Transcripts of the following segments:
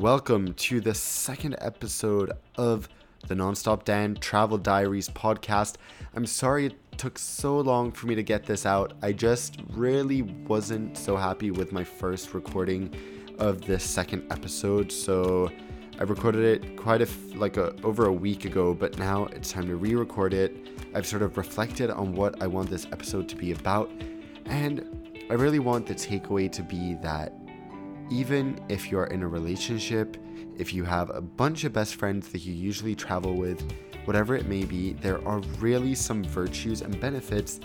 Welcome to the second episode of the Nonstop Dan Travel Diaries podcast. I'm sorry it took so long for me to get this out. I just really wasn't so happy with my first recording of this second episode, so I recorded it quite a like a, over a week ago, but now it's time to re-record it. I've sort of reflected on what I want this episode to be about, and I really want the takeaway to be that even if you're in a relationship, if you have a bunch of best friends that you usually travel with, whatever it may be, there are really some virtues and benefits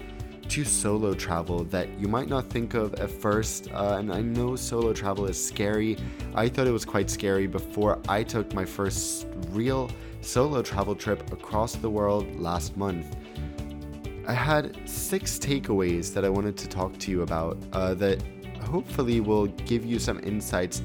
to solo travel that you might not think of at first. Uh, and I know solo travel is scary. I thought it was quite scary before I took my first real solo travel trip across the world last month. I had six takeaways that I wanted to talk to you about uh, that hopefully will give you some insights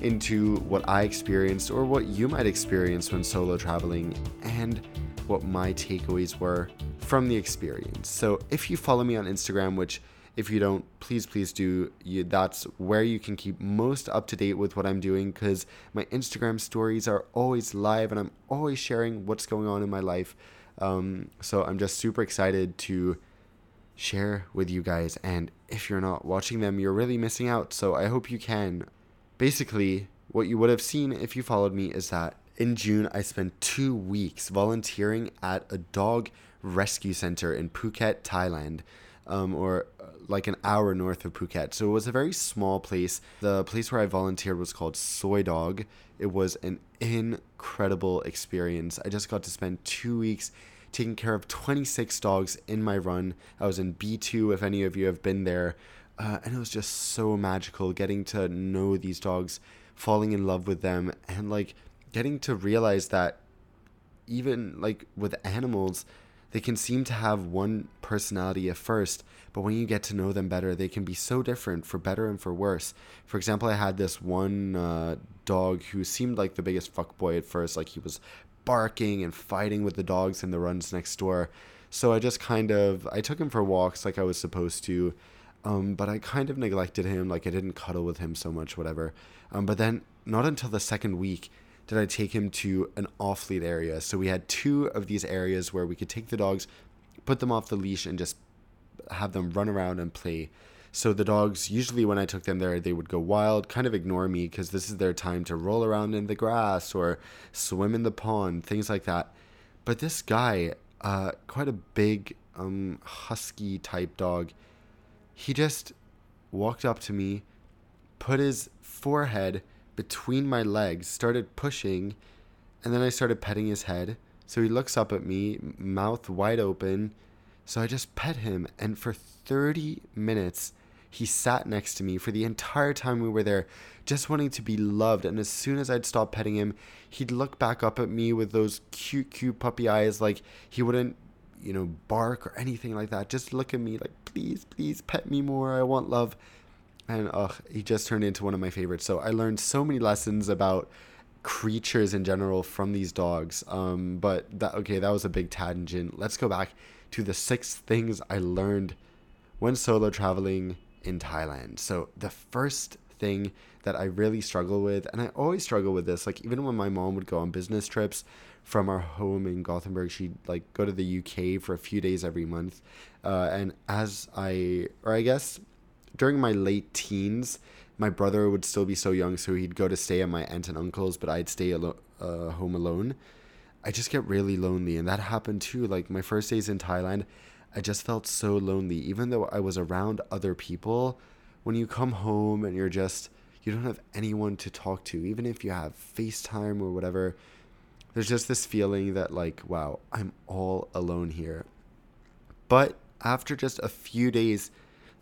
into what I experienced or what you might experience when solo traveling and what my takeaways were from the experience. So if you follow me on Instagram, which if you don't, please, please do. You, that's where you can keep most up to date with what I'm doing because my Instagram stories are always live and I'm always sharing what's going on in my life. Um, so I'm just super excited to share with you guys. And if you're not watching them, you're really missing out. So I hope you can. Basically, what you would have seen if you followed me is that in June, I spent two weeks volunteering at a dog rescue center in Phuket, Thailand, um, or uh, like an hour north of Phuket. So it was a very small place. The place where I volunteered was called Soi Dog. It was an incredible experience. I just got to spend two weeks taking care of 26 dogs in my run. I was in B2, if any of you have been there. Uh, and it was just so magical getting to know these dogs, falling in love with them, and like getting to realize that even like with animals, they can seem to have one personality at first, but when you get to know them better, they can be so different for better and for worse. For example, I had this one uh, dog who seemed like the biggest fuckboy at first, like he was barking and fighting with the dogs in the runs next door. So I just kind of I took him for walks like I was supposed to, um, but I kind of neglected him. Like I didn't cuddle with him so much, whatever. Um, but then not until the second week did I take him to an off lead area. So we had two of these areas where we could take the dogs, put them off the leash, and just have them run around and play. So the dogs, usually when I took them there, they would go wild, kind of ignore me because this is their time to roll around in the grass or swim in the pond, things like that. But this guy, uh, quite a big, um, husky type dog, he just walked up to me, put his forehead between my legs, started pushing, and then I started petting his head. So he looks up at me, mouth wide open. So I just pet him, and for 30 minutes, he sat next to me for the entire time we were there, just wanting to be loved. And as soon as I'd stop petting him, he'd look back up at me with those cute, cute puppy eyes, like he wouldn't, you know, bark or anything like that. Just look at me like, please, please pet me more. I want love. And ugh, he just turned into one of my favorites. So I learned so many lessons about creatures in general from these dogs. Um, but that okay, that was a big tangent. Let's go back to the six things I learned when solo traveling in Thailand. So the first thing that I really struggle with, and I always struggle with this, like even when my mom would go on business trips from our home in Gothenburg, she'd like go to the UK for a few days every month. Uh, and as I, or I guess during my late teens, my brother would still be so young, so he'd go to stay at my aunt and uncle's, but I'd stay alo- uh, home alone. I just get really lonely, and that happened too. Like my first days in Thailand, I just felt so lonely, even though I was around other people. When you come home and you're just, you don't have anyone to talk to, even if you have FaceTime or whatever, there's just this feeling that, like, wow, I'm all alone here. But after just a few days,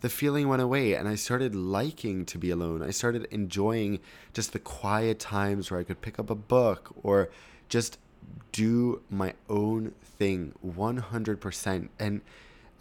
the feeling went away and I started liking to be alone. I started enjoying just the quiet times where I could pick up a book or just do my own thing 100%. And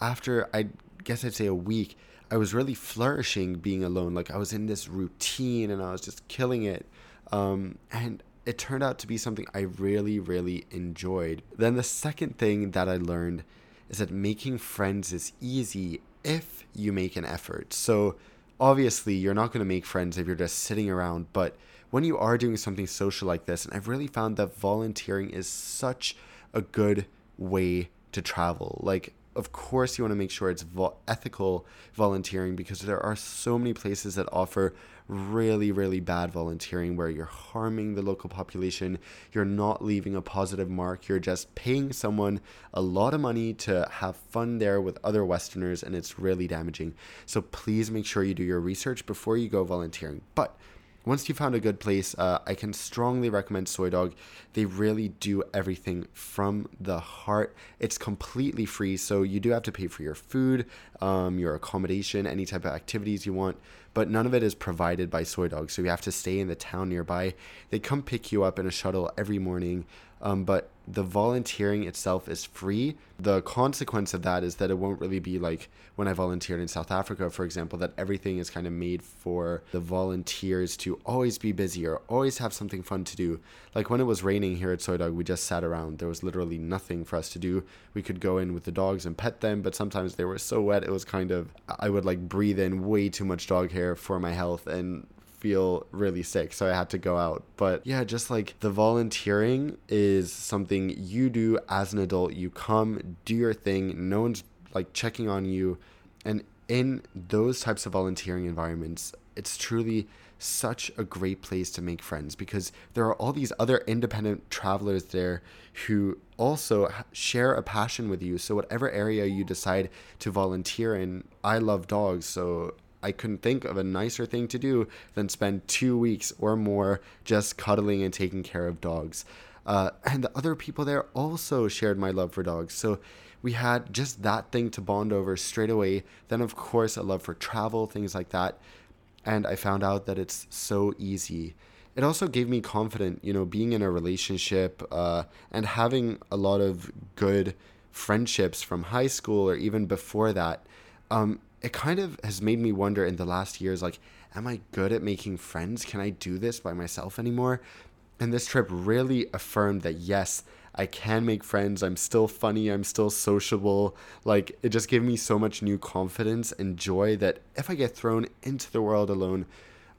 after, I guess I'd say a week, I was really flourishing being alone. Like I was in this routine and I was just killing it. Um, and it turned out to be something I really, really enjoyed. Then the second thing that I learned is that making friends is easy if you make an effort. So obviously, you're not going to make friends if you're just sitting around, but when you are doing something social like this, and I've really found that volunteering is such a good way to travel. Like, of course, you want to make sure it's vo- ethical volunteering because there are so many places that offer really, really bad volunteering where you're harming the local population, you're not leaving a positive mark, you're just paying someone a lot of money to have fun there with other Westerners, and it's really damaging. So please make sure you do your research before you go volunteering. But once you found a good place, uh, I can strongly recommend Soi Dog. They really do everything from the heart. It's completely free, so you do have to pay for your food, um, your accommodation, any type of activities you want, but none of it is provided by Soi Dog. So you have to stay in the town nearby. They come pick you up in a shuttle every morning. Um, but the volunteering itself is free. The consequence of that is that it won't really be like when I volunteered in South Africa, for example, that everything is kind of made for the volunteers to always be busy or always have something fun to do. Like when it was raining here at Soi Dog, we just sat around. There was literally nothing for us to do. We could go in with the dogs and pet them, but sometimes they were so wet, it was kind of, I would like breathe in way too much dog hair for my health. And feel really sick, so I had to go out. But yeah, just like the volunteering is something you do as an adult. You come, do your thing, no one's like checking on you. And in those types of volunteering environments, it's truly such a great place to make friends because there are all these other independent travelers there who also share a passion with you. So, whatever area you decide to volunteer in, I love dogs. So, I couldn't think of a nicer thing to do than spend two weeks or more just cuddling and taking care of dogs. Uh, and the other people there also shared my love for dogs. So we had just that thing to bond over straight away. Then, of course, a love for travel, things like that. And I found out that it's so easy. It also gave me confidence, you know, being in a relationship uh, and having a lot of good friendships from high school or even before that. Um, it kind of has made me wonder in the last years like am i good at making friends? Can i do this by myself anymore? And this trip really affirmed that yes i can make friends. I'm still funny. I'm still sociable. Like it just gave me so much new confidence and joy that if i get thrown into the world alone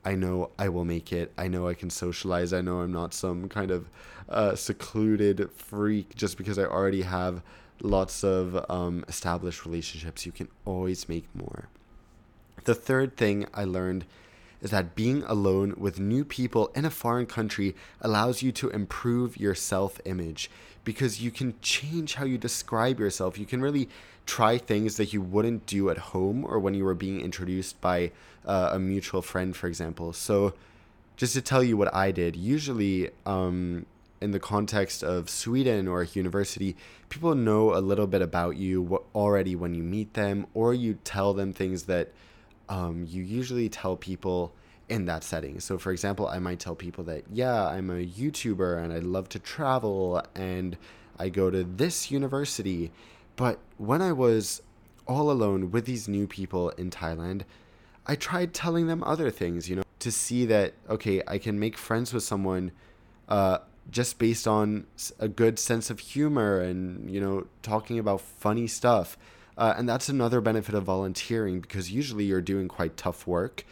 I know I will make it. I know I can socialize. I know I'm not some kind of uh, secluded freak just because I already have lots of um, established relationships, you can always make more. The third thing I learned is that being alone with new people in a foreign country allows you to improve your self image because you can change how you describe yourself. You can really try things that you wouldn't do at home or when you were being introduced by uh, a mutual friend, for example. So, just to tell you what I did, usually um, in the context of Sweden or a university, people know a little bit about you already when you meet them, or you tell them things that um, you usually tell people in that setting. So, for example, I might tell people that, yeah, I'm a YouTuber and I love to travel and I go to this university. But when I was all alone with these new people in Thailand, I tried telling them other things, you know, to see that, okay, I can make friends with someone uh, just based on a good sense of humor and you know talking about funny stuff. Uh, and that's another benefit of volunteering because usually you're doing quite tough work.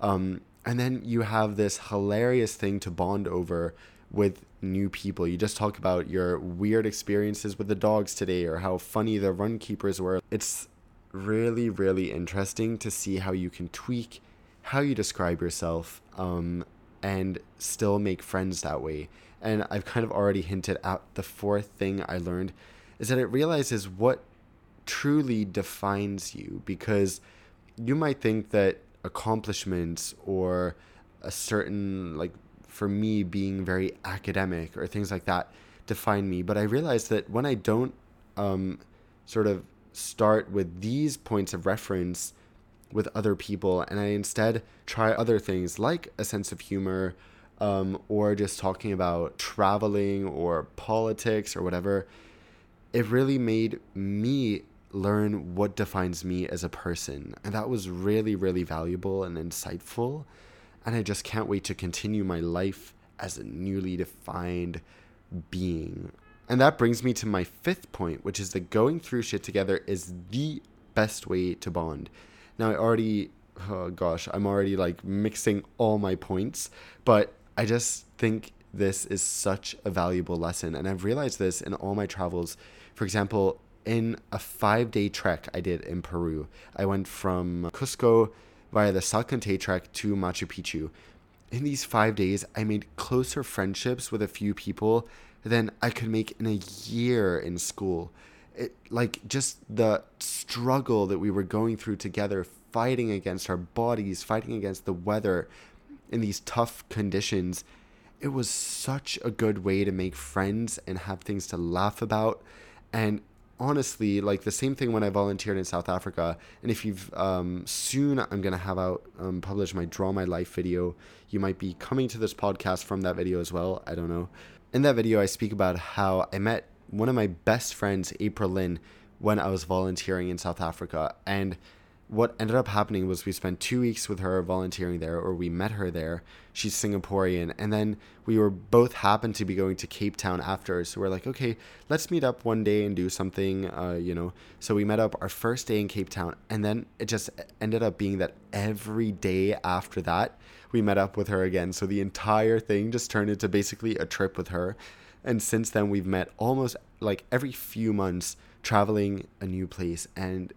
Um, and then you have this hilarious thing to bond over with new people. You just talk about your weird experiences with the dogs today or how funny the run keepers were. It's really really interesting to see how you can tweak how you describe yourself um, and still make friends that way and I've kind of already hinted at the fourth thing I learned is that it realizes what truly defines you because you might think that accomplishments or a certain like for me being very academic or things like that define me. But i realized that when i don't um, sort of start with these points of reference with other people and i instead try other things like a sense of humor um, or just talking about traveling or politics or whatever, it really made me learn what defines me as a person. And that was really, really valuable and insightful. And I just can't wait to continue my life as a newly defined being. And that brings me to my fifth point, which is that going through shit together is the best way to bond. Now, I already, oh gosh, I'm already like mixing all my points, but I just think this is such a valuable lesson. And I've realized this in all my travels. For example, in a five day trek I did in Peru, I went from Cusco via the Salcantay trek to Machu Picchu. In these five days, I made closer friendships with a few people than I could make in a year in school. It, like just the struggle that we were going through together, fighting against our bodies, fighting against the weather in these tough conditions it was such a good way to make friends and have things to laugh about. And honestly, like the same thing when I volunteered in South Africa. And if you've um, soon, I'm gonna have out um, publish my Draw My Life video. You might be coming to this podcast from that video as well. I don't know. In that video, I speak about how I met one of my best friends, April Lynn, when I was volunteering in South Africa, and what ended up happening was we spent two weeks with her volunteering there, or we met her there. She's Singaporean. And then we were both happened to be going to Cape Town after. So we're like, okay, let's meet up one day and do something, uh, you know. So we met up our first day in Cape Town. And then it just ended up being that every day after that, we met up with her again. So the entire thing just turned into basically a trip with her. And since then, we've met almost like every few months traveling a new place. And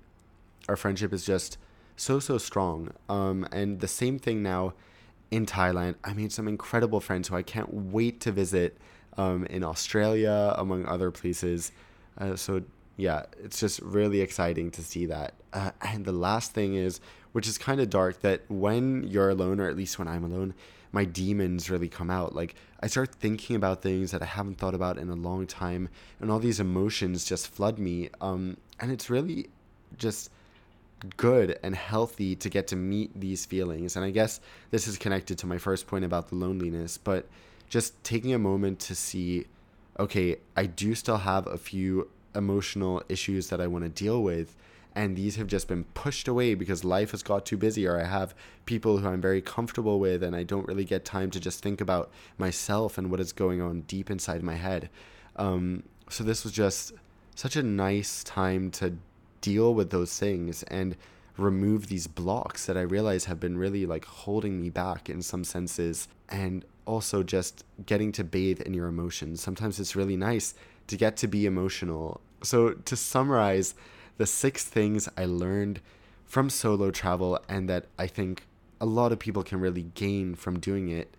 our friendship is just so so strong. Um, and the same thing now in Thailand. I made some incredible friends who I can't wait to visit um, in Australia, among other places. Uh, so yeah, it's just really exciting to see that. Uh, and the last thing is, which is kind of dark, that when you're alone, or at least when I'm alone, my demons really come out. Like I start thinking about things that I haven't thought about in a long time, and all these emotions just flood me. Um, and it's really just good and healthy to get to meet these feelings. And I guess this is connected to my first point about the loneliness, but just taking a moment to see okay, I do still have a few emotional issues that I want to deal with. And these have just been pushed away because life has got too busy, or I have people who I'm very comfortable with, and I don't really get time to just think about myself and what is going on deep inside my head. Um, so, this was just such a nice time to deal with those things and remove these blocks that I realize have been really like holding me back in some senses and also just getting to bathe in your emotions. Sometimes it's really nice to get to be emotional. So to summarize the six things I learned from solo travel and that I think a lot of people can really gain from doing it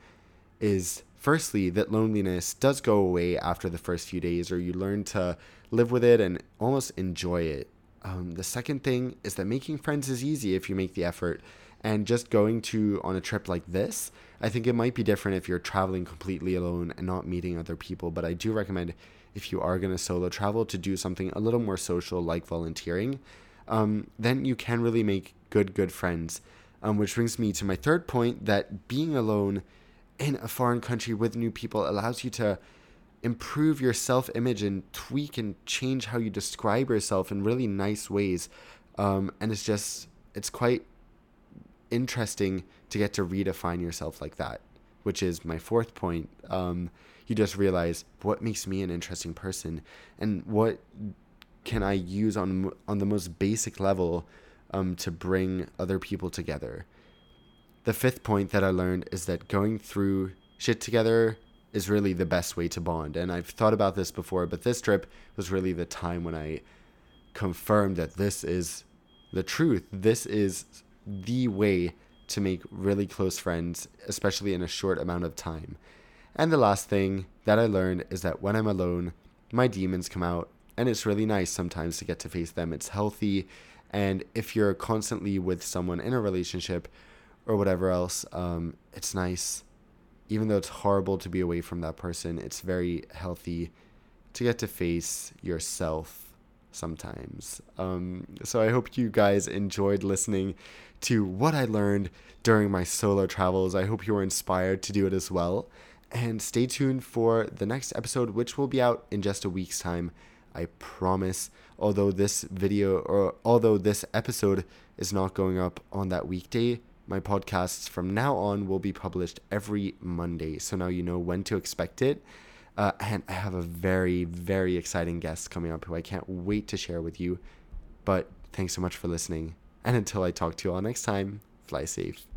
is firstly that loneliness does go away after the first few days or you learn to live with it and almost enjoy it um, the second thing is that making friends is easy if you make the effort. And just going to on a trip like this, I think it might be different if you're traveling completely alone and not meeting other people. But I do recommend if you are going to solo travel to do something a little more social, like volunteering. Um, then you can really make good, good friends. Um, which brings me to my third point that being alone in a foreign country with new people allows you to improve your self image and tweak and change how you describe yourself in really nice ways. Um, and it's just, it's quite interesting to get to redefine yourself like that, which is my fourth point. Um, you just realize what makes me an interesting person and what can I use on on the most basic level um, to bring other people together. The fifth point that I learned is that going through shit together is really the best way to bond. And I've thought about this before, but this trip was really the time when I confirmed that this is the truth. This is the way to make really close friends, especially in a short amount of time. And the last thing that I learned is that when I'm alone, my demons come out, and it's really nice sometimes to get to face them. It's healthy. And if you're constantly with someone in a relationship or whatever else, um, it's nice even though it's horrible to be away from that person, it's very healthy to get to face yourself sometimes. Um, so I hope you guys enjoyed listening to what I learned during my solo travels. I hope you were inspired to do it as well. And stay tuned for the next episode, which will be out in just a week's time. I promise. Although this video or although this episode is not going up on that weekday, my podcasts from now on will be published every Monday. So now you know when to expect it. Uh, and I have a very, very exciting guest coming up who I can't wait to share with you. But thanks so much for listening. And until I talk to you all next time, fly safe.